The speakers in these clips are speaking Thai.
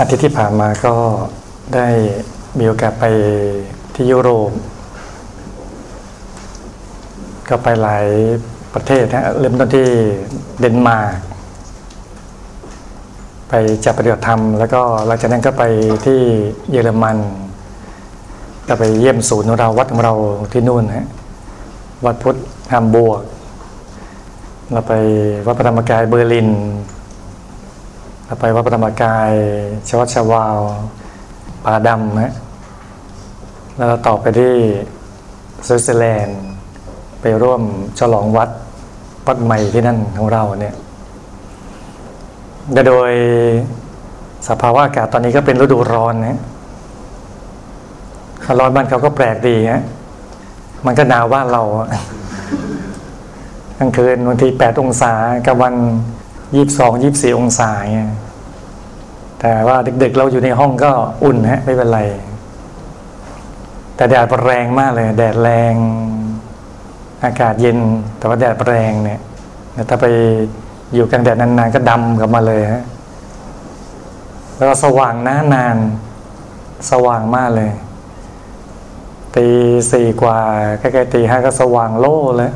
อาทิตย์ที่ผ่านมาก็ได้มีโอกาสไปที่ยุโรป ก็ไปหลายประเทศนะเริ่มต้นที่เดนมาร์กไปจัดปฏิบัติธรรม แล้วก็หลังจากนั้นก็ไปที่เยอรมัน ก็ไปเยี่ยมศูนย์ของเราวัดของเราที่นู่นฮะวัดพุทธฮัมบูร์กเราไปวัดพระธรรมกายเบอร์ลิน เราไปวัดพระธรรมกายชวัชวาลปาดำฮะแล้วเราต่อไปที่สวิตเซอร์แลนด์ ไปร่วมฉลองวัดวัดใหม่ที่นั่นของเราเนี่ยโดยสภาวะอากาศตอนนี้ก็เป็นฤดูร้อนนะร้อนบ้านเขาก็แปลกดีฮะมันก็หนาวบ้านเรากลางคืนบางทีแปดองศากับวัน ยี่สิบสองยี่สิบสี่องศาเงี้ยแต่ว่าเดึกๆเราอยู่ในห้องก็อุ่นฮะไม่เป็นไร แต่แดดแรงมากเลย แดดแรง อากาศเย็น แต่ว่าแดดแรงเนี่ยถ้าไปอยู่กลางแดดนานๆก็ดำกลับมาเลยฮะแล้วก็สว่างนานาน สว่างมากเลยตีสี่กว่าใกล้ๆตีห้าก็สว่างโล่เลย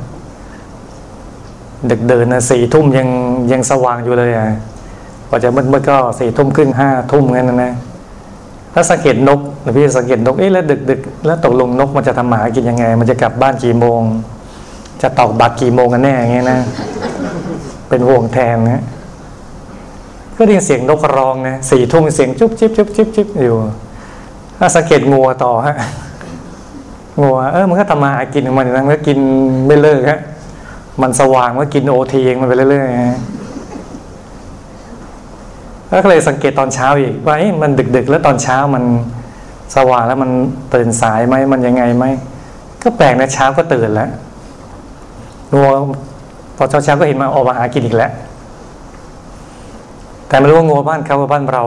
ดึกเดินนะสี่ทุ่มยังยังสว่างอยู่เลยอะกว่าจะมืดๆก็สี่ทุ่มครึ่งห้าทุ่มงั้นนะนะถ้าสังเกตนกหรือพี่สังเกตนกเอ๊ะแล้วดึกๆแล้วตกลงนกมันจะทำหมากินยังไง มันจะกลับบ้านกี่โมง จะตอกบัตรกี่โมงกันแน่อย่างเงี้ยนะ เป็นห่วงแทนนะก็ได้ยินเสียงนกร้องนะสี่ทุ่มเสียงจุ๊บจิ๊บจุ๊บจิ๊บจิ๊บอยู่ถ้าสังเกตงัวต่อฮะงัวเออมันก็ทำมาหากินของมันนะมันก็กินไม่เลิกฮะ มันสว่างมันกินโอทีเองมันไปเรื่อยๆฮะก็เลยสังเกตตอนเช้าอีกว่ามันดึก ๆ แล้วตอนเช้ามันสว่างแล้วมันตื่นสายไหมมันยังไงไหมก็แปลกนะเช้าก็ตื่นแล้วงัวพอเช้าๆก็เห็นมาออกมาหากินอีกแล้วแต่ไม่รู้ว่างัวบ้านเขากับบ้านเรา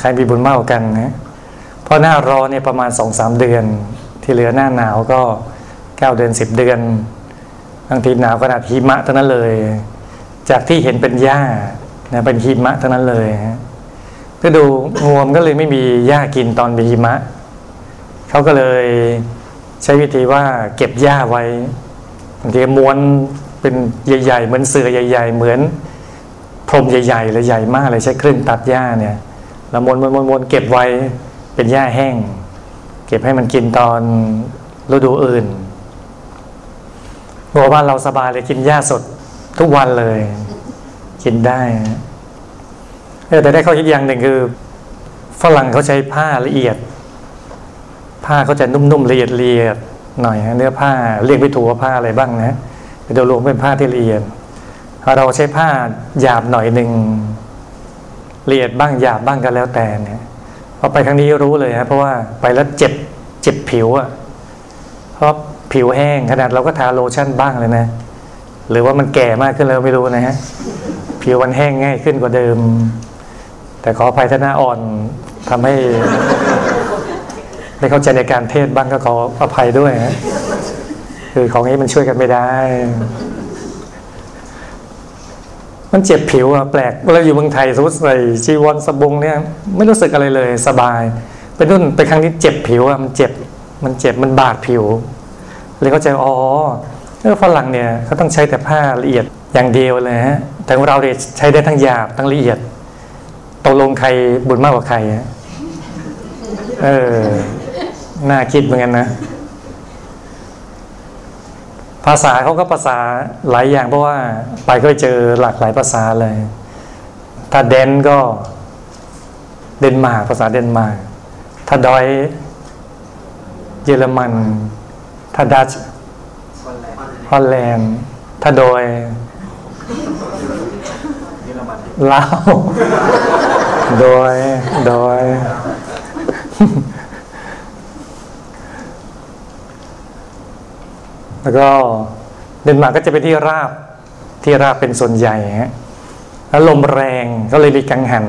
ใครมีบุญมากกว่ากันนะเพราะหน้าร้อนเนี่ยประมาณสองสามเดือน ที่เหลือหน้าหนาวก็เก้าเดือนสิบเดือน บางทีหนาวขนาดหิมะเท่านั้นเลย จากที่เห็นเป็นหญ้านะเป็นหิมะเท่านั้นเลยฮะก็ดูงวมก็เลยไม่มีหญ้ากินตอนมีหิมะเขาก็เลยใช้วิธีว่าเก็บหญ้าไว้บางทีม้วนเป็นใหญ่ ๆ เหมือนเสือใหญ่ ๆ เหมือนพรมใหญ่ๆเลยใหญ่มากเลยใช้เครื่องตัดหญ้าเนี่ยแล้วม้วนม้วนม้วนเก็บไว้เป็นหญ้าแห้ง เก็บให้มันกินตอนฤดูอื่น หัวบ้านเราสบายเลยกินหญ้าสดทุกวันเลย กินได้แต่ได้ข้อคิดอย่างหนึ่งคือ ฝรั่งเขาใช้ผ้าละเอียด ผ้าเขาจะนุ่มๆละเอียดละเอียดหน่อยเนื้อผ้าเรียกไม่ถูกว่าผ้าอะไรบ้างนะโดยรวมเป็นผ้าที่ละเอียดเราใช้ผ้าหยาบหน่อยหนึ่งละเอียดบ้างหยาบบ้างก็แล้วแต่เนี่ยพอไปครั้งนี้รู้เลยฮะเพราะว่าไปแล้วเจ็บเจ็บผิวอะเพราะ ผิวแห้งขนาดเราก็ทาโลชั่นบ้างเลยนะ หรือว่ามันแก่มากขึ้นแล้วไม่รู้นะฮะผิวมันแห้งง่ายขึ้นกว่าเดิม แต่ขออภัยท่านหน้าอ่อนทำให้ ไม่เข้าใจในการเทศบ้างก็ขออภัยด้วยฮะคือของนี้มันช่วยกันไม่ได้ มันเจ็บผิวอะแปลกเราอยู่เมืองไทยสมมติใส่จีวรสบงเนี่ย ไม่รู้สึกอะไรเลย สบาย เป็นรุ่นไปครั้งนี้เจ็บผิวอะมันเจ็บ มันเจ็บมันบาดผิว เลยเข้าใจอ๋อเออฝรั่งเนี่ยเขาต้องใช้แต่ผ้าละเอียดอย่างเดียวเลยฮะแต่ของเราเนี่ยใช้ได้ทั้งหยาบทั้งละเอียดตกลงใครบุญมากกว่าใครฮะเออน่าคิดเหมือนกันนะ ภาษาเขาก็ภาษาหลายอย่างเพราะว่า ไปก็เจอหลากหลายภาษาเลย ถ้าเดนก็เดนมาร์กภาษาเดนมาร์กถ้าดอยเยอรมัน ถ้าดัชฮอลแลนด์ถ้าโดยลาวโดย โดย แล้วก็เดนมาร์กก็จะเป็นที่ราบที่ราบเป็นส่วนใหญ่ฮะแล้วลมแรงก็เลยมีกังหัน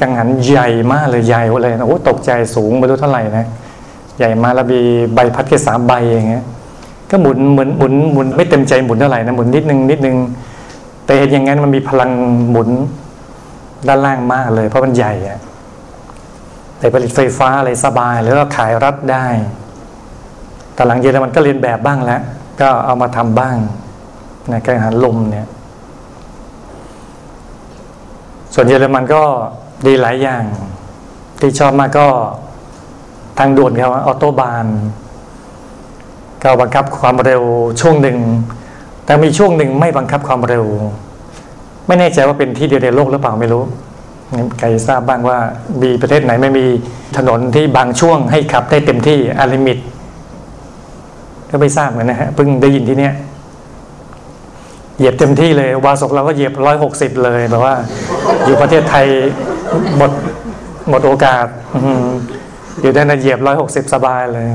กังหันใหญ่มากเลยใหญ่เลยโอ้ตกใจสูงไม่รู้เท่าไหร่นะ ใหญ่มาแล้วมีใบพัดแค่สามใบอย่างเงี้ยก็หมุนเหมือนหมุนหมุนไม่เต็มใจหมุนเท่าไหร่นะหมุนนิดนึงนิดนึงแต่เห็นอย่างนั้นมันมีพลังหมุนด้านล่างมากเลย เพราะมันใหญ่อะแต่ผลิตไฟฟ้าอะไรสบายแล้วก็ขายรัฐได้แต่หลังเยอรมันก็เรียนแบบบ้างแล้ว ก็เอามาทำบ้างนะกังหันลมเนี่ย ส่วนเยอรมันก็ดีหลายอย่าง ที่ชอบมากก็ ทางด่วนเขาออโตบานก็บังคับความเร็วช่วงหนึ่ง แต่มีช่วงหนึ่งไม่บังคับความเร็ว ไม่แน่ใจว่าเป็นที่เดียวในโลกหรือเปล่าไม่รู้ใครทราบบ้างว่ามีประเทศไหนไม่มีถนนที่บางช่วงให้ขับได้เต็มที่อลิมิต ก็ไม่ทราบเหมือนนะฮะเพิ่งได้ยินที่เนี้ยเหยียบเต็มที่เลยวาสกเราก็เหยียบร้อยหกสิบเลยแบบว่า อยู่ประเทศไทยหมดหมดโอกาส อยู่ได้นะเหยียบร้อยหกสิบสบายเลย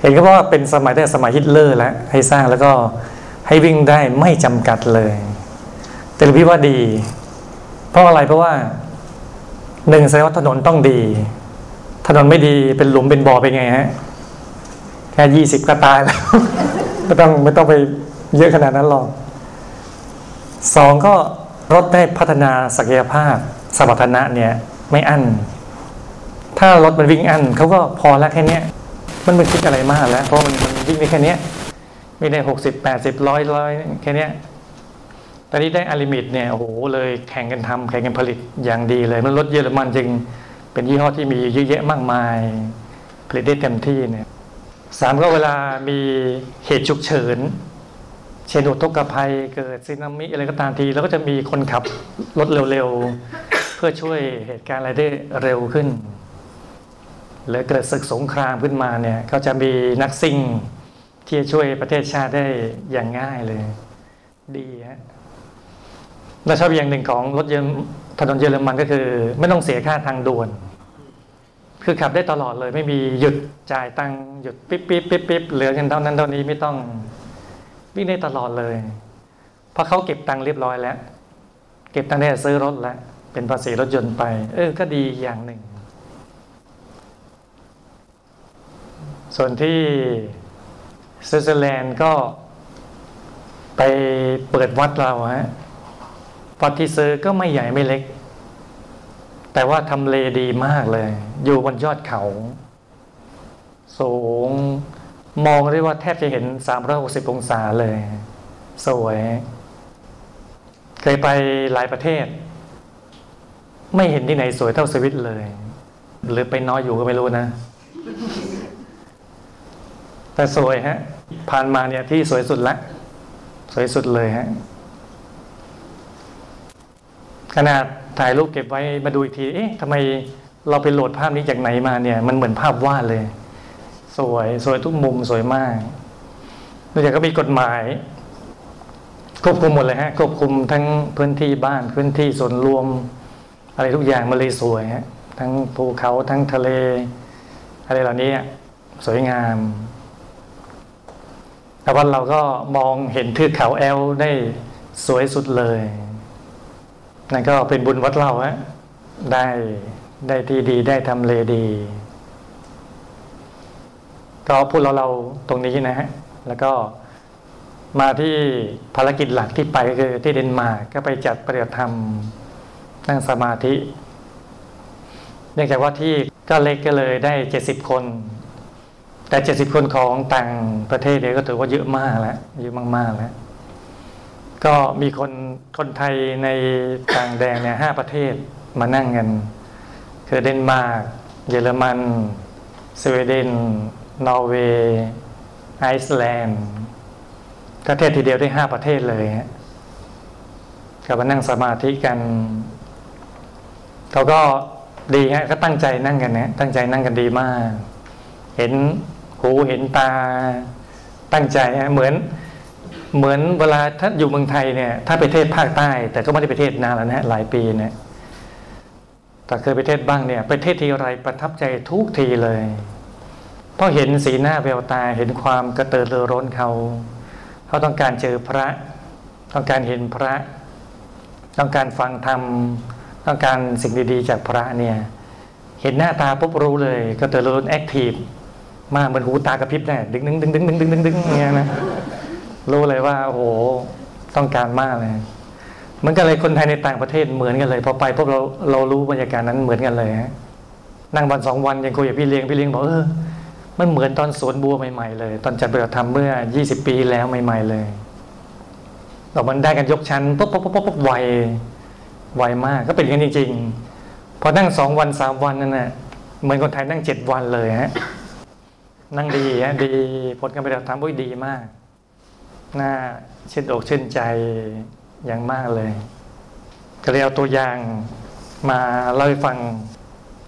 เห็นก็ว่าเป็นสมัยได้สมัยฮิตเลอร์แล้วให้สร้างแล้วก็ให้วิ่งได้ไม่จำกัดเลย แต่พี่ว่าดี เพราะอะไรเพราะว่าหนึ่งแสดงว่าถนนต้องดี ถนนไม่ดีเป็นหลุมเป็นบ่อเป็นไงฮะแค่ยี่สิบก็ตายแล้วไม่ต้องไม่ต้องไปเยอะขนาดนั้นหรอกสองก็รถได้พัฒนาศักยภาพสมรรถนะเนี่ย ไม่อั้น ถ้ารถมันวิ่งอันเขาก็พอแล้วแค่นี้มันไม่คิดอะไรมากแล้ว เพราะมันมันวิ่งได้แค่นี้ไม่ได้หกสิบแปดสิบร้อยร้อยแค่นี้ตอนนี้ได้อลิมิตเนี่ยโอ้โหเลยแข่งกันทำแข่งกันผลิตอย่างดีเลย มันรถเยอรมันจึงเป็นยี่ห้อที่มีเยอะแยะมากมาย ผลิตได้เต็มที่เนี่ยสามก็เวลามีเหตุฉุกเฉิน เช่นอุทกภัยเกิดซีนามิอะไรก็ตามที แล้วก็จะมีคนขับรถเร็วๆ เพื่อช่วยเหตุการณ์อะไรได้เร็วขึ้น หรือเกิดศึกสงครามขึ้นมาเนี่ยเขาจะมีนักซิ่งที่จะช่วยประเทศชาติได้อย่างง่ายเลย ดีฮะและชอบอย่างหนึ่งของรถยนต์ถนนเยอรมันก็คือ ไม่ต้องเสียค่าทางด่วน คือขับได้ตลอดเลย ไม่มีหยุดจ่ายตังหยุดปิ๊บปิ๊บปิ๊บปิ๊บเหลือเงินเท่านั้นเท่านี้ไม่ต้องวิ่งได้ตลอดเลย เพราะเขาเก็บตังเรียบร้อยแล้ว เก็บตังได้ซื้อรถแล้วเป็นภาษีรถยนต์ไป เออก็ดีอย่างหนึ่ง ส่วนที่สวิตเซอร์แลนด์ก็ไปเปิดวัดเราฮะวัดที่ซื้อก็ไม่ใหญ่ไม่เล็ก แต่ว่าทำเลดีมากเลย อยู่บนยอดเขา สูงมองได้ว่าแทบจะเห็น 360 องศาเลย สวย เคยไปหลายประเทศ ไม่เห็นที่ไหนสวยเท่าสวิตเลย หรือไปน้อยอยู่ก็ไม่รู้นะ แต่สวยฮะ ผ่านมาเนี่ยที่สวยสุดละ สวยสุดเลยฮะ ขนาดถ่ายรูปเก็บไว้มาดูอีกที เอ๊ะทำไมเราไปโหลดภาพนี้จากไหนมาเนี่ย มันเหมือนภาพวาดเลย สวย สวยทุกมุมสวยมากนอกจากก็มีกฎหมาย ควบคุมหมดเลยฮะ ควบคุมทั้งพื้นที่บ้านพื้นที่ส่วนรวม อะไรทุกอย่างมาเลยสวยฮะ ทั้งภูเขาทั้งทะเล อะไรเหล่านี้สวยงาม แต่วันเราก็มองเห็นเทือกเขาแอลได้สวยสุดเลยนั่นก็เป็นบุญวัดเราฮะได้ได้ที่ดีได้ทำเลดีก็พูดเราเราตรงนี้นะฮะ แล้วก็มาที่ภารกิจหลักที่ไปก็คือที่เดนมาร์กก็ไปจัดปฏิบัติธรรมนั่งสมาธิ เนื่องจากว่าที่ก็เล็กก็เลยได้เจ็ดสิบคน แต่เจ็ดสิบคนของต่างประเทศเนี่ยก็ถือว่าเยอะมากแล้วเยอะมากๆแล้ว ก็มีคนคนไทยในต่างแดนเนี่ยห้าประเทศมานั่งกัน คือเดนมาร์กเยอรมัน สวีเดน นอร์เวย์ไอซ์แลนด์ประเทศทีเดียวได้ห้าประเทศเลยฮะกับมานั่งสมาธิกันเขาก็ดีฮะก็ตั้งใจนั่งกันนะตั้งใจนั่งกันดีมาก เห็น หูเห็นตาตั้งใจฮะเหมือนเหมือนเวลาถ้าอยู่เมืองไทยเนี่ยถ้าไปเทศภาคใต้ แต่ก็ไม่ได้ไปเทศนานแล้วนะหลายปีเนี่ยแต่เคยไปเทศบ้างเนี่ยไปเทศทีไรประทับใจทุกทีเลยเพราะเห็นสีหน้าแววตาเห็นความกระเตือรือร้นเขา เขาต้องการเจอพระ ต้องการเห็นพระ ต้องการฟังธรรมต้องการสิ่งดีๆ จากพระเนี่ยเห็นหน้าตาปุ๊บรู้เลยกระเตือรือร้นแอคทีฟ มากเหมือนหูตากระพริบได้ดึงดึงดึงดึงดึงดึงดึงดึงเงี้ยนะรู้เลยว่าโอ้โหต้องการมากเลยเหมือนกันเลยคนไทยในต่างประเทศเหมือนกันเลย พอไปพวกเราเรารู้บรรยากาศนั้นเหมือนกันเลยฮะนั่งวันสองวันยังคุยกับพี่เลี้ยงพี่เลี้ยงบอกเออมันเหมือนตอนสวนบัวใหม่ๆเลย ตอนจัดปฏิบัติธรรมเมื่อยี่สิบปีแล้วใหม่ ๆ เลยบอกมันได้กันยกชั้นปุ๊บปุ๊บปุ๊บปุ๊บไวไวมาก ก็เป็นอย่างนั้นจริง ๆ พอนั่งสองวันสามวันนั่นน่ะเหมือนคนไทยนั่งเจ็ดวันเลยฮะ นั่งดีฮะดีผลการปฏิบัติธรรมอุ้ยดีมากน่าชื่นอกชื่นใจอย่างมากเลย ก็เลยเอาตัวอย่างมาเล่าให้ฟัง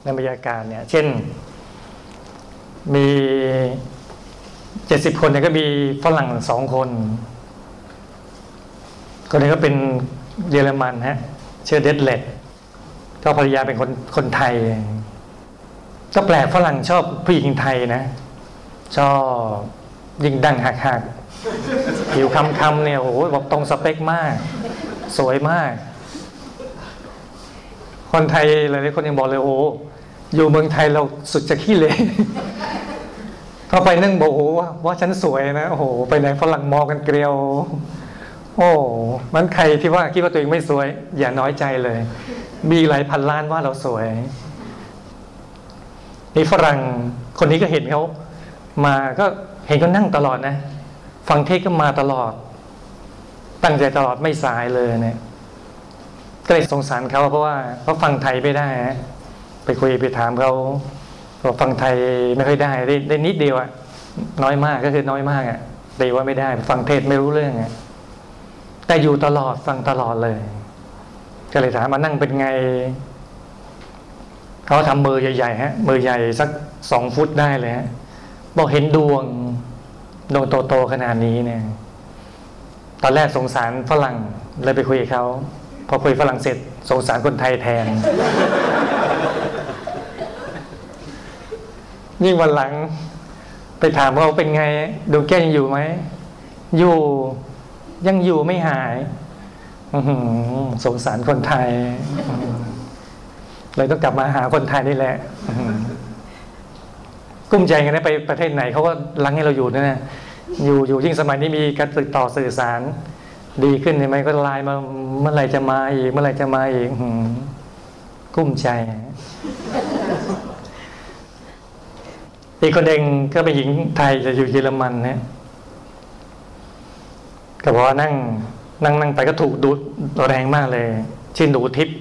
ในบรรยากาศเนี่ย เช่น มีเจ็ดสิบคนเนี่ยก็มีฝรั่งสองคน คนนี้ก็เป็นเยอรมันฮะชื่อเดดเลดก็ภรรยาเป็นคนคนไทย ก็แปลกฝรั่งชอบผู้หญิงไทยนะ ชอบยิ่งดังหักหักผิวคำคำเนี่ยโอ้โหบอกตรงสเปคมาก สวยมาก คนไทยหลายๆคนยังบอกเลยโอ้อยู่เมืองไทยเราสุดจะขี้เลยเข้าไปนั่งบอกโอ้ว่าว่าฉันสวยนะโอ้โหไปไหนฝรั่งมองกันเกลียว โอ้มันใครที่ว่าคิดว่าตัวเองไม่สวย อย่าน้อยใจเลย มีหลายพันล้านว่าเราสวยนี่ฝรั่งคนนี้ก็เห็นเขา มาก็เห็นเขานั่งตลอดนะ ฟังเทศก็มาตลอด ตั้งใจตลอดไม่สายเลยเนี่ยก็เลยสงสารเขาเพราะว่าเขาฟังไทยไม่ได้ฮะไปคุยไปถามเขาบอกฟังไทยไม่ค่อยได้ได้ได้นิดเดียวอะน้อยมากก็คือน้อยมากอะตีว่าไม่ได้ ฟังเทศไม่รู้เรื่องอะแต่อยู่ตลอดฟังตลอดเลย ก็เลยถามมานั่งเป็นไง เขาทำมือใหญ่ๆฮะ มือใหญ่สักสองฟุตได้เลยฮะ บอกเห็นดวง ดวงโตๆขนาดนี้เนี่ย ตอนแรกสงสารฝรั่งเลยไปคุยกับเขาพอคุยฝรั่งเสร็จสงสารคนไทยแทน ยิ่งวันหลัง ไปถามเขาเป็นไงดวงแก้วยังอยู่ไหมอยู่ยังอยู่ไม่หายสงสารคนไทยเลยต้องกลับมาหาคนไทยนี่แหละ กุ้มใจกันนะไปประเทศไหนเขาก็ลังให้เราอยู่นะเนี่ยอยู่อยู่ยิ่งสมัยนี้มีการติดต่อสื่อสาร ดีขึ้นใช่ไหมก็ไลน์มาเมื่อไหรจะมาอีก เมื่อไหรจะมาอีกกุ้มใจ อีกคนเองก็เป็นหญิงไทยจะอยู่เยอรมันนะก็บอกว่านั่ง นั่งนั่งไปก็ถูกดูแรงมากเลย ชื่อหนูทิพย์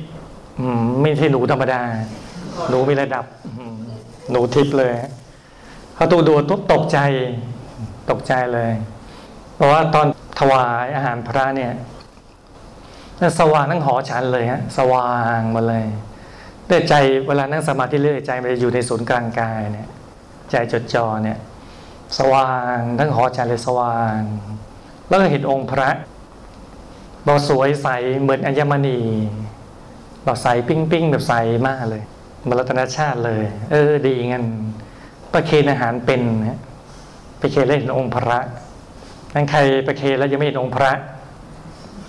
ไม่ใช่หนูธรรมดา หนูมีระดับ หนูทิพย์เลย เขาถูดูดทุบตกใจตกใจเลย เพราะว่าตอนถวายอาหารพระเนี่ยสว่างนั่งหอฉันเลยฮะสว่างมาเลยแต่ใจเวลานั่งสมาธิเรื่อยใจมันจะอยู่ในศูนย์กลางกายเนี่ย ใจจดจ่อเนี่ย สว่างทั้งหอฉันเลยสว่าง แล้วก็เห็นองค์พระบอกสวยใสเหมือนอัญมณีบอกใสปิ้งปิ้งแบบใสมากเลยมรตนชาติเลย เออดีงั้น ประเคนอาหารเป็นนะประเคนแล้วเห็นองค์พระนั้นใครประเคนแล้วยังไม่เห็นองค์พระ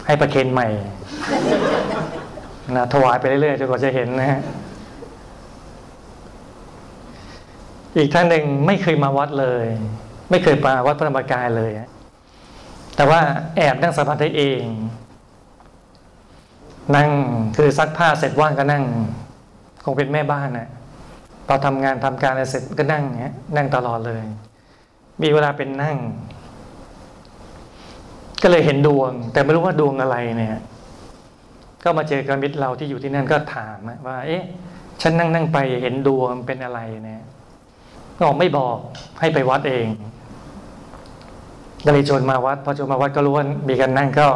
ให้ประเคนใหม่นะถวายไปเรื่อยๆจนกว่าจะเห็นนะฮะอีกท่านหนึ่งไม่เคยมาวัดเลย ไม่เคยมาวัดพระธรรมกายเลย แต่ว่าแอบนั่งสมาธิเอง นั่งคือซักผ้าเสร็จว่างก็นั่ง คงเป็นแม่บ้านนะ พอทำงานทำการอะไรเสร็จก็นั่งเนี้ยนั่งตลอดเลย มีเวลาเป็นนั่ง ก็เลยเห็นดวง แต่ไม่รู้ว่าดวงอะไรเนี่ย ก็มาเจอกับมิตรเราที่อยู่ที่นั่นก็ถามว่า เอ๊ะ ฉันนั่งนั่งไปเห็นดวงเป็นอะไรเนี่ยก็ไม่บอกให้ไปวัดเองก็เลยชวนมาวัด พอชวนมาวัดก็รู้ว่ามีการนั่งก็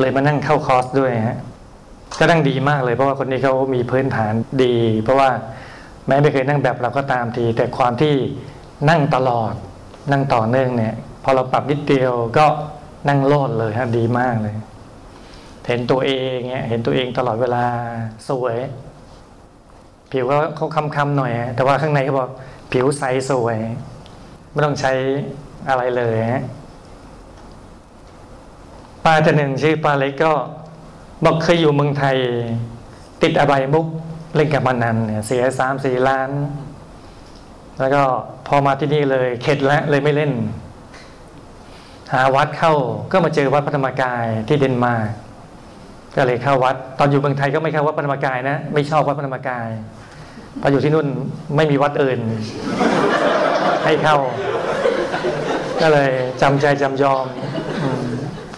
เลยมานั่งเข้าคอร์สด้วยฮะก็นั่งดีมากเลยเพราะว่าคนนี้เขามีพื้นฐานดี เพราะว่า แม้ไม่เคยนั่งแบบเราก็ตามที แต่ความที่นั่งตลอด นั่งต่อเนื่องเนี่ย พอเราปรับนิดเดียวก็นั่งโลดเลยฮะดีมากเลย เห็นตัวเองเนี่ยเห็นตัวเองตลอดเวลาสวย ผิวก็เขาคำๆหน่อย แต่ว่าข้างในเขาบอกผิวใสสวย ไม่ต้องใช้อะไรเลยฮะป้าจะหนึ่งชื่อป้าเล็กก็บอกเคยอยู่เมืองไทย ติดอบายมุก เล่นกับมันนันเนี่ยเสียสามสี่ล้าน แล้วก็พอมาที่นี่เลยเข็ดแล้วเลยไม่เล่น หาวัดเข้าก็มาเจอวัดพระธรรมกายที่เดนมาร์กก็เลยเข้าวัด ตอนอยู่เมืองไทยก็ไม่เข้าวัดพระธรรมกายนะไม่ชอบวัดพระธรรมกายพออยู่ที่นู่นไม่มีวัดอื่น ให้เข้า ก็เลยจำใจจำยอม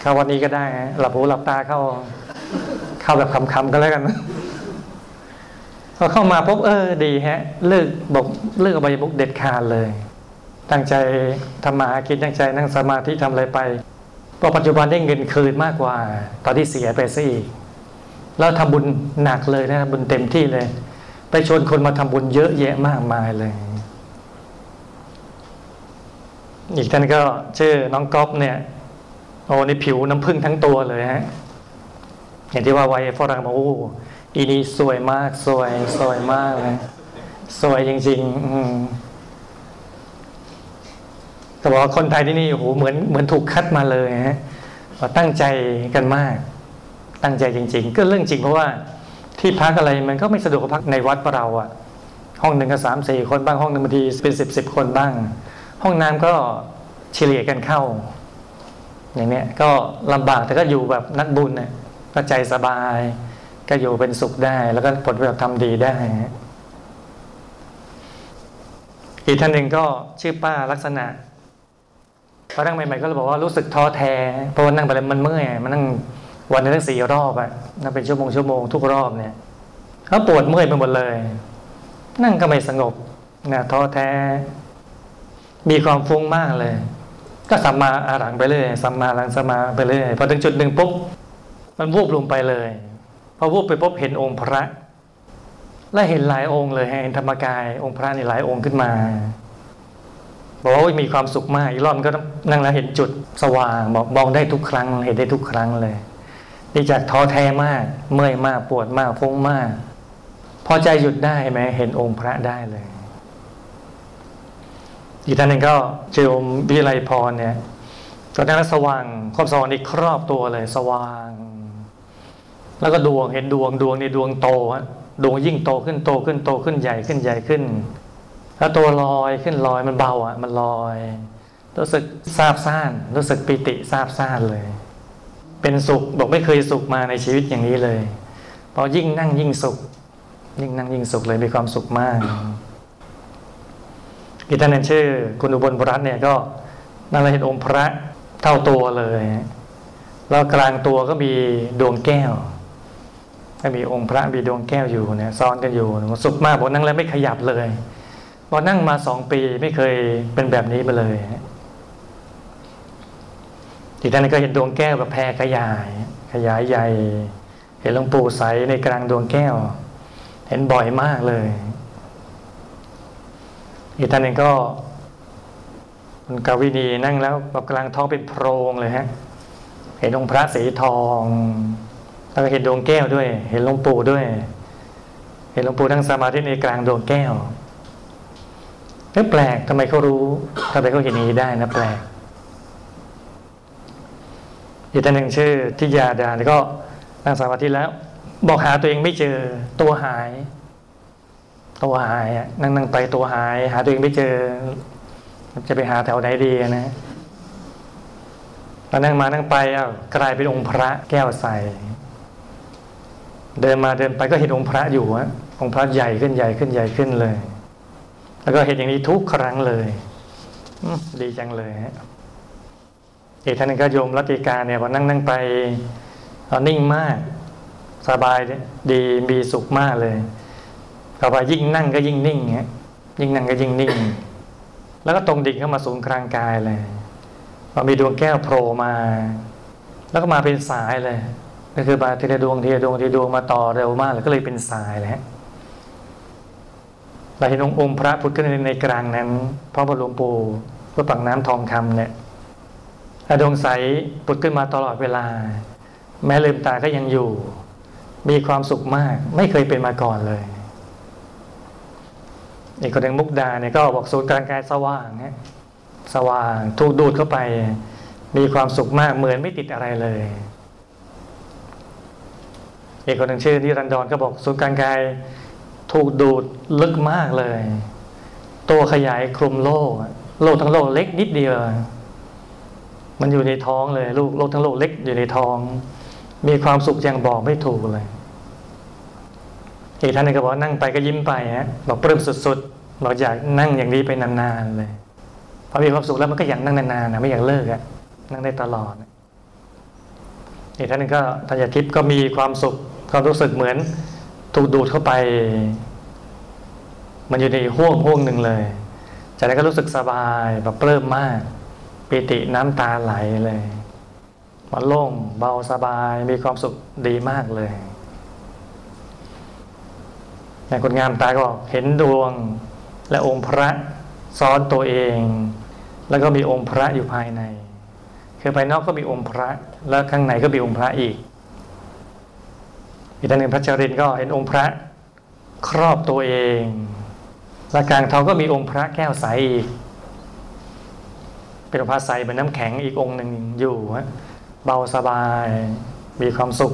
เข้าวันนี้ก็ได้หลับหูหลับตาเข้า เข้าแบบคำๆก็แล้วกัน พอเข้ามาปุ๊บเออดีฮะเลิกบอกเลิกอบายมุกเด็ดขาดเลย ตั้งใจทำมาหากินตั้งใจนั่งสมาธิทำอะไรไปพอปัจจุบันได้เงินคืนมากกว่า ตอนที่เสียไปซะอีกแล้วทำบุญหนักเลยนะบุญเต็มที่เลย ไปชวนคนมาทำบุญเยอะแยะมากมายเลย อีกท่านก็ชื่อน้องก๊อฟเนี่ยโอ้ในผิวน้ำผึ้งทั้งตัวเลยฮะอย่างที่ว่าวัยฝรั่งบอกโอ้ อีนี่สวยมากสวย สวยมากเลยสวยจริง ๆ อืมแต่ว่าคนไทยที่นี่โอ้โหเหมือนเหมือนถูกคัดมาเลยฮะตั้งใจกันมาก ตั้งใจจริง ๆ ก็เรื่องจริงเพราะว่าที่พักอะไรมันก็ไม่สะดวกพักในวัดเราอะห้องหนึ่งก็สามสี่คนบ้างห้องหนึ่งบางทีเป็นสิบสิบคนบ้าง ห้องน้ำก็เฉลี่ยกันเข้า อย่างเนี้ยก็ลำบากแต่ก็อยู่แบบนักบุญเนี่ยก็ใจสบาย ก็อยู่เป็นสุขได้ แล้วก็ผลประโยชน์ทำดีได้ อีกท่านหนึ่งก็ชื่อป้าลักษณะพอนั่งใหม่ๆก็เลยบอกว่ารู้สึกท้อแท้เพราะว่านั่งไปแล้วมันเมื่อยมันนั่งวันนึงตั้งสี่รอบอะนั่งเป็นชั่วโมงชั่วโมงทุกรอบเนี่ยเขาปวดเมื่อยไปหมดเลย นั่งก็ไม่สงบนะท้อแท้ มีความฟุ้งมากเลย ก็สัมมาอาหลังไปเลยสัมมาหลังสัมมาไปเลยพอถึงจุดหนึ่งปุ๊บมันวูบลงไปเลย พอวูบไปปุ๊บเห็นองค์พระ และเห็นหลายองค์เลยเห็นธรรมกาย องค์พระนี่หลายองค์ขึ้นมาบอกว่ามีความสุขมากอีกรอบก็นั่งแล้วเห็นจุดสว่างบอกมองได้ทุกครั้ง เห็นได้ทุกครั้งเลยดีจากท้อแท้มาก เมื่อยมากปวดมากฟุ้งมาก พอใจหยุดได้ไหมเห็นองค์พระได้เลย อีกท่านหนึ่งก็เจอมวิไลพรเนี่ยตอนนั้นสว่างความสว่างนี่ครอบตัวเลย สว่าง แล้วก็ดวงเห็นดวงดวงในดวงโตฮะดวงยิ่งโตขึ้นโตขึ้นโตขึ้นใหญ่ขึ้นใหญ่ขึ้น แล้วตัวลอยขึ้นลอยมันเบาอะ มันลอย รู้สึกซาบซ่าน รู้สึกปิติซาบซ่านเลย เป็นสุขบอกไม่เคยสุขมาในชีวิตอย่างนี้เลยพอยิ่งนั่งยิ่งสุข ยิ่งนั่งยิ่งสุขเลยมีความสุขมากอีกท่านนึงชื่อ คุณอุบลบุรัตน์เนี่ยก็นั่งเห็นองค์พระเท่าตัวเลย แล้วกลางตัวก็มีดวงแก้ว ก็มีองค์พระมีดวงแก้วอยู่เนี่ยซ้อนกันอยู่สุขมากบอกนั่งแล้วไม่ขยับเลยพอนั่งมาสองปีไม่เคยเป็นแบบนี้มาเลยอีกท่านก็เห็นดวงแก้วแบบแพร่ขยาย ขยายใหญ่ เห็นหลวงปู่ใสในกลางดวงแก้ว เห็นบ่อยมากเลย อีกท่านหนึ่งก็คุณกาวินีนั่งแล้วแบบกลางท้องเป็นโพรงเลยฮะ เห็นองค์พระสีทอง แล้วก็เห็นดวงแก้วด้วย เห็นหลวงปู่ด้วย เห็นหลวงปู่นั่งสมาธิในกลางดวงแก้วเอ๊ะแปลกทำไมเขารู้ทำไมเขาเห็นอย่างนี้ได้นะแปลกอีกท่านหนึ่งชื่อทิยาดาแล้วก็นั่งสมาธิแล้ว บอกหาตัวเองไม่เจอ ตัวหาย ตัวหายอะนั่งนั่งไปตัวหาย หาตัวเองไม่เจอ จะไปหาแถวไหนดีอะนะพอนั่งมานั่งไปอ้าวกลายเป็นองค์พระแก้วใส เดินมาเดินไปก็เห็นองค์พระอยู่อะองค์พระใหญ่ขึ้นใหญ่ขึ้นใหญ่ขึ้นเลย แล้วก็เห็นอย่างนี้ทุกครั้งเลยดีจังเลยฮะอีกท่านนึงก็โยมรัติการเนี่ยพอนั่งนั่งไปนนิ่งมาก สบายดีมีสุขมากเลยต่อไปยิ่งนั่งก็ยิ่งนิ่งเงี้ยยิ่งนั่งก็ยิ่งนิ่ง แล้วก็ตรงดิ่งเข้ามาศูนย์กลางกายเลยพอมีดวงแก้วโผล่มา แล้วก็มาเป็นสายเลย ก็คือมาทีละดวงทีละดวงทีละดวงมาต่อเร็วมากเลยก็เลยเป็นสายเลยฮะเราเห็นองค์งพระพุทธขึ้นในในกลางนั้นพระบรมหลงปูพื่อปักน้ำทองคำเนี่ยแล้วดวงใสปุดขึ้นมาตลอดเวลา แม้ลืมตาก็ยังอยู่ มีความสุขมาก ไม่เคยเป็นมาก่อนเลยอีกคนหนึ่งมุกดาเนี่ยก็บอกศูนย์กลางกายสว่างฮะสว่างถูกดูดเข้าไป มีความสุขมากเหมือนไม่ติดอะไรเลย อีกคนหนึ่งชื่อนิรันดรก็บอกศูนย์กลางกายถูกดูดลึกมากเลย ตัวขยายคลุมโลก โลกทั้งโลกเล็กนิดเดียว มันอยู่ในท้องเลยลูกโลกทั้งโลกเล็กอยู่ในท้อง มีความสุขอย่างบอกไม่ถูกเลยอีกท่านหนึงก็บอกนั่งไปก็ยิ้มไปฮะบอกปลื้มสุดๆบอกอยากนั่งอย่างนี้ไปนานๆเลยพอมีความสุขแล้วมันก็อยากนั่งนานๆนะไม่อยากเลิกอะนั่งได้ตลอดอีกท่านหนึงก็ทัญญาทิพย์ก็มีความสุข ความรู้สึกเหมือนถูกดูดเข้าไป มันอยู่ในห่วงห่วงหนึ่งเลย จากนั้นก็รู้สึกสบายแบบปลื้มมาก ปิติน้ำตาไหลเลยมันโล่งเบาสบายมีความสุขดีมากเลยแต่คนงามตาก็เห็นดวงและองค์พระซ้อนตัวเอง แล้วก็มีองค์พระอยู่ภายใน คือภายนอกก็มีองค์พระ แล้วข้างในก็มีองค์พระอีก อีกท่านหนึ่งพระเจริญก็เห็นองค์พระครอบตัวเองและกลางท้องก็มีองค์พระแก้วใสอีกเป็นองค์พระใสเหมือนน้ำแข็งอีกองค์หนึ่งอยู่ฮะเบาสบายมีความสุข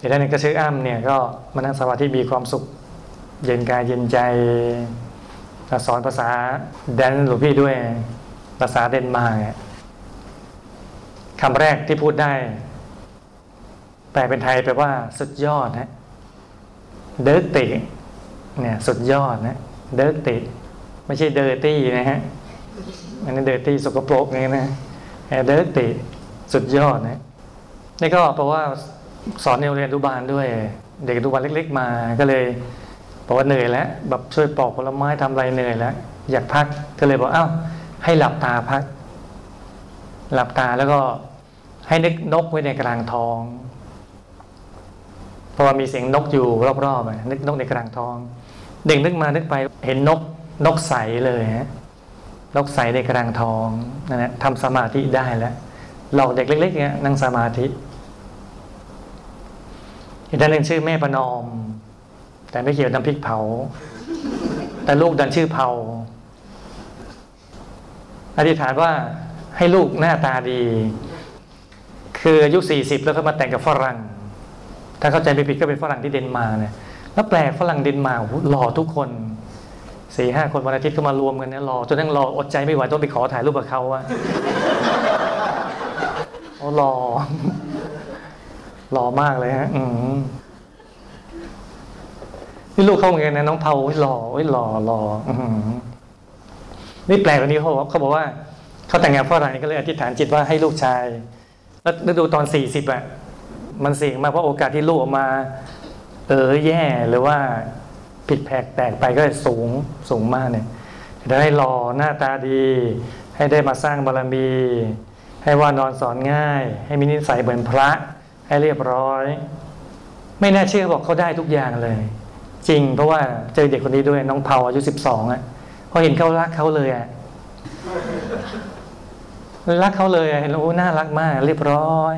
อีกท่านหนึ่งก็ชื่ออ้ำเนี่ยก็มานั่งสมาธิมีความสุข เย็นกายเย็นใจสอนภาษาแดนหลวงพี่ด้วยภาษาเดนมาร์กคำแรกที่พูดได้ ลเป็นไทยแปลว่าสุดยอดนะเดิร์ติเนี่ยสุดยอดนะเดิร์ติไม่ใช่เดอร์ตี้นะฮะอันนี้เดอร์ตี้สกปรกไงนะเดิร์ติสุดยอดนะนี่ก็เพราะว่าสอนในโรงเรียนอนุบาลด้วย เด็กอนุบาลเล็ก ๆ มาก็เลยบอกว่าเหนื่อยแล้วแบบช่วยปอกผลไม้ทำอะไรเหนื่อยแล้วอยากพักก็เลยบอกเอ้าให้หลับตาพัก หลับตาแล้วก็ให้นึกนกไว้ในกลางท้อง ราะว่ามีเสียงนกอยู่รอบๆนึกนกในกลางท้อง เด็กนึกมานึกไปเห็นนกนกใสเลยฮะนกใสในกลางท้องนั่นแหละทำสมาธิได้แล้วหลอกเด็กเล็กๆเนี่ยนั่งสมาธิอีกท่านหนึ่งชื่อแม่ประนอม แต่ไม่เกี่ยวน้ำพริกเผา แต่ลูกดันชื่อเผาอธิษฐานว่าให้ลูกหน้าตาดี คืออายุสี่สิบแล้วก็มาแต่งกับฝรั่ง ถ้าเข้าใจไม่ผิดก็เป็นฝรั่งที่เดนมาร์กเนี่ยแล้วแปลกฝรั่งเดนมาร์กหล่อทุกคนสี่ห้าคนวันอาทิตย์ก็มารวมกันเนี่ยหล่อจนทั้งหล่ออดใจไม่ไหวต้องไปขอถ่ายรูปกับเขาอะโอ้หล่อหล่อมากเลยฮะ อืมนี่ลูกเขาเหมือนกันนะน้องเผาหล่อหล่อหล่ออืมนี่แปลกกว่านี้เขาเขาบอกว่าเขาแต่งงานฝรั่งก็เลยอธิษฐานจิตว่าให้ลูกชาย แล้วดูตอนสี่สิบอะ มันเสี่ยงมากเพราะโอกาสที่ลูกออกมา เออแย่หรือว่าผิดแผกแตกไปก็สูงสูงมากเนี่ยจะให้หล่อหน้าตาดี ให้ได้มาสร้างบารมี ให้ว่านอนสอนง่าย ให้มีนิสัยเหมือนพระ ให้เรียบร้อย ไม่น่าเชื่อบอกเขาได้ทุกอย่างเลย จริงเพราะว่าเจอเด็กคนนี้ด้วยน้องเผาอายุสิบสองอะพอเห็นเขารักเขาเลยอะรักเขาเลยเห็นแล้วน่ารักมาก เรียบร้อย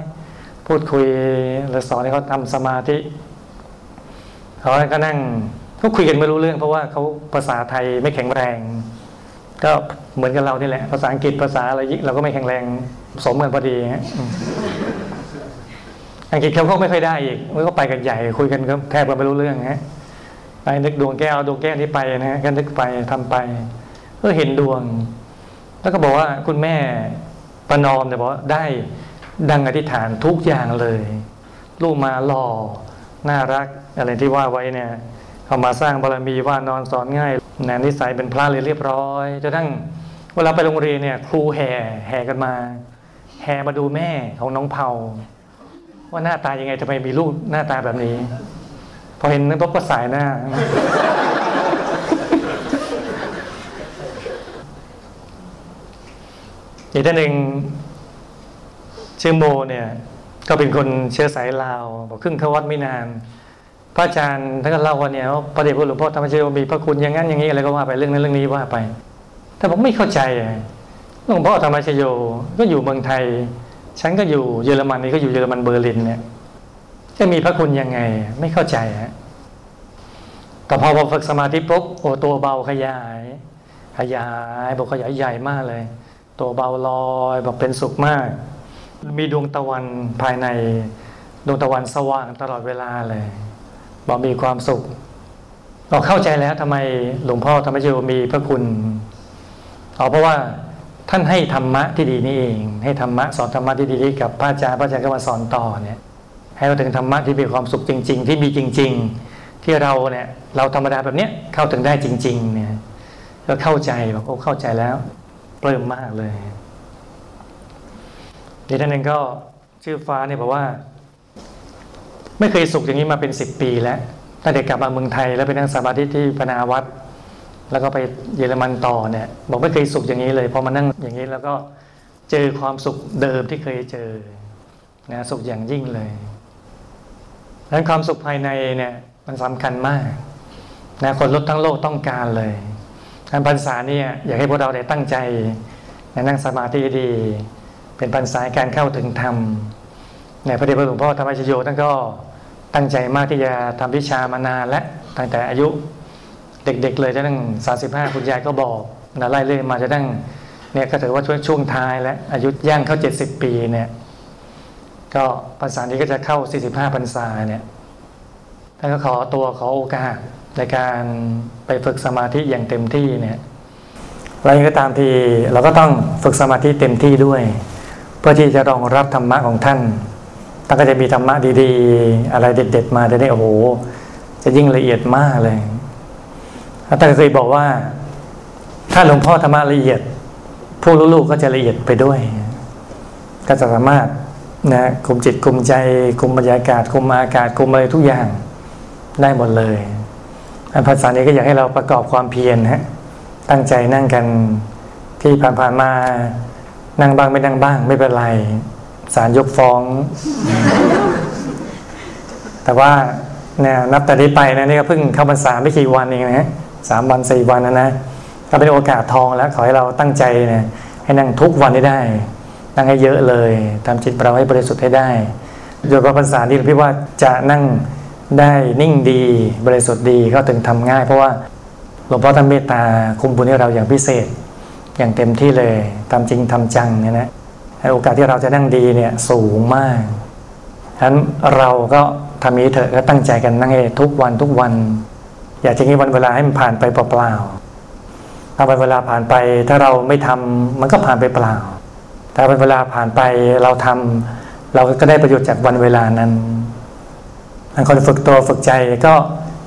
พูดคุยแล้วสอนให้เขาทำสมาธิเขาก็นั่งก็คุยกันไม่รู้เรื่อง เพราะว่าเขาภาษาไทยไม่แข็งแรง ก็เหมือนกับเรานี่แหละ ภาษาอังกฤษภาษาอะไรเราก็ไม่แข็งแรงสมกันพอดีฮะอังกฤษเขาก็ไม่ค่อยได้อีกมันก็ไปกันใหญ่คุยกันก็แทบจะไม่รู้เรื่องฮะไปนึกดวงแก้วดวงแก้วนี้ไปนะฮะก็นึกไปทำไปก็เห็นดวง แล้วก็บอกว่าคุณแม่ประนอมเนี่ยบอกได้ ดังอธิษฐานทุกอย่างเลย ลูกมาหล่อน่ารักอะไรที่ว่าไว้เนี่ยเขามาสร้างบารมีว่านอนสอนง่ายแนนิสัยเป็นพระเลยเรียบร้อยจนทั้งเวลาไปโรงเรียนเนี่ย ครูแห่แห่กันมา แห่มาดูแม่ของน้องเผาว่าหน้าตายังไงทำไมมีลูกหน้าตาแบบนี้ พอเห็นนึกก็สายหน้า อีกท่านหนึ่ง ชื่อโมเนี่ยก็เป็นคนเชื้อสายลาวบอกครึ่งเขาวัดไม่นาน พระอาจารย์ท่านก็เล่าว่าเนี่ยพระเดชพระหลวงพ่อธรรมชโยมีพระคุณอย่างนั้นอย่างนี้อะไรก็ว่าไปเรื่องนั้นเรื่องนี้ว่าไป แต่ผมไม่เข้าใจหลวงพ่อธรรมชโยก็อยู่เมืองไทย ฉันก็อยู่เยอรมันนี่ก็อยู่เยอรมันเบอร์ลินเนี่ยจะมีพระคุณยังไงไม่เข้าใจฮะแต่พอฝึกสมาธิปุ๊บโอ้ตัวเบาขยาย ขยายบอกขยายใหญ่มากเลย ตัวเบาลอยบอกเป็นสุขมาก มีดวงตะวันภายใน ดวงตะวันสว่างตลอดเวลาเลย บอกมีความสุข เราเข้าใจแล้วทำไมหลวงพ่อธรรมชโยมีพระคุณเอาเพราะว่าท่านให้ธรรมะที่ดีนี่เอง ให้ธรรมะสอนธรรมะที่ดีกับพระอาจารย์พระอาจารย์ก็มาสอนต่อเนี่ย ให้เราถึงธรรมะที่มีความสุขจริง ๆ ที่มีจริง ๆ ที่เราเนี่ย เราธรรมดาแบบเนี้ยเข้าถึงได้จริง ๆ เนี่ยก็เข้าใจบอกโอ้เข้าใจแล้วปลื้มมากเลย อีกท่านหนึ่งก็ชื่อฟ้าเนี่ยบอกว่า ไม่เคยสุขอย่างนี้มาเป็นสิบปีแล้วตั้งแต่กลับมาเมืองไทยแล้วไปนั่งสมาธิที่พนาวัดแล้วก็ไปเยอรมันต่อเนี่ย บอกไม่เคยสุขอย่างนี้เลยพอมานั่งอย่างนี้แล้วก็เจอความสุขเดิมที่เคยเจอนะสุขอย่างยิ่งเลยดังนั้นความสุขภายในเนี่ยมันสำคัญมากนะคนลดทั้งโลกต้องการเลยทันพรรษาเนี่ยอยากให้พวกเราได้ตั้งใจนั่งสมาธิดี เป็นพรรษาการเข้าถึงธรรมเนี่ยพระเดชพระหลวงพ่อธรรมชโยท่านก็ตั้งใจมากที่จะทำวิชามานานและตั้งแต่อายุเด็กๆเลยจะตั้ง35คุณยายก็บอกนะไล่เรื่อยมาจะตั้งเนี่ยก็ถือว่าช่วงช่วงท้ายแล้วอายุย่างเข้า70ปีเนี่ย ก็พรรษานี้ก็จะเข้า45พรรษาเนี่ยท่านก็ขอตัวขอโอกาสในการไปฝึกสมาธิอย่างเต็มที่เนี่ยอะไรก็ตามทีเราก็ต้องฝึกสมาธิเต็มที่ด้วย เพื่อที่จะรองรับธรรมะของท่านท่านก็จะมีธรรมะดีๆ อะไรเด็ด ๆ มาจะได้โอ้โห จะยิ่งละเอียดมากเลยท่านเคยบอกว่า ถ้าหลวงพ่อธรรมะละเอียด ผู้ลูกๆก็จะละเอียดไปด้วย ก็จะสามารถนะคุมจิตคุมใจคุมบรรยากาศคุมอากาศคุมอะไรทุกอย่างได้หมดเลยอันภาษานี้ก็อยากให้เราประกอบความเพียรฮะตั้งใจนั่งกันที่ผ่านๆมา นั่งบ้างไม่นั่งบ้าง ไม่เป็นไรศาลยกฟ้อง แต่ว่าเนี่ยนับแต่นี้ไปนะนี่ก็เพิ่งเข้าพรรษาไม่กี่วันเองนะสามวันสี่วันนะนะก็เป็นโอกาสทองแล้วขอให้เราตั้งใจเนี่ยให้นั่งทุกวันให้ได้ นั่งให้เยอะเลยทำจิตเราให้บริสุทธิ์ให้ได้โดยพระพรรษานี้พี่ว่าจะนั่งได้นิ่งดีบริสุทธิ์ดีก็ถึงทำง่าย เพราะว่าหลวงพ่อท่านเมตตาคุมบุญให้เราอย่างพิเศษ อย่างเต็มที่เลยทำจริงทำจังเนี่ยนะโอกาสที่เราจะนั่งดีเนี่ยสูงมากฉะนั้นเราก็ทำนี้เถอะก็ตั้งใจกันนั่งให้ทุกวันทุกวัน อยากจะงี้วันเวลาให้มันผ่านไปเปล่าๆถ้าวันเวลาผ่านไปถ้าเราไม่ทำมันก็ผ่านไปเปล่าถ้าวันเวลาผ่านไปเราทำเราก็ได้ประโยชน์จากวันเวลานั้นคนฝึกตัวฝึกใจก็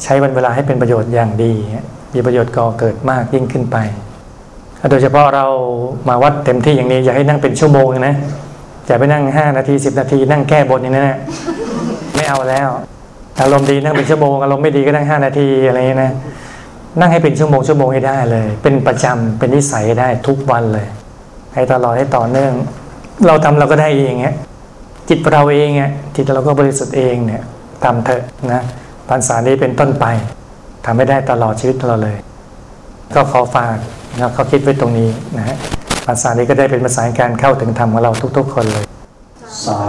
ใช้วันเวลาให้เป็นประโยชน์อย่างดี มีประโยชน์ก่อเกิดมากยิ่งขึ้นไป โดยเฉพาะเรามาวัดเต็มที่อย่างนี้ อย่าให้นั่งเป็นชั่วโมงนะอย่าไปนั่งห้านาทีสิบนาที นั่งแก้บทอย่างนั้นะไม่เอาแล้วอารมณ์ดีนั่งเป็นชั่วโมงอารมณ์ไม่ดีก็นั่งห้านาทีอะไรเงี้นะนั่งให้เป็นชั่วโมงชั่วโมงให้ได้เลย เป็นประจำเป็นนิสัยได้ทุกวันเลย ให้ตลอดให้ต่อเนื่อง เราทำเราก็ได้เองเงี้ยจิตเราเองเงี้ยจิตเราก็บริสุทธิ์เองเนี่ยทำเถอะนะพรรษานี้เป็นต้นไปทำให้ได้ตลอดชีวิตเราเลย ก็ขอฝาก นะเขาคิดไว้ตรงนี้นะฮะภาษานี้ก็ได้เป็นภาษาการเข้าถึงธรรมของเราทุก ๆ คนเลยสา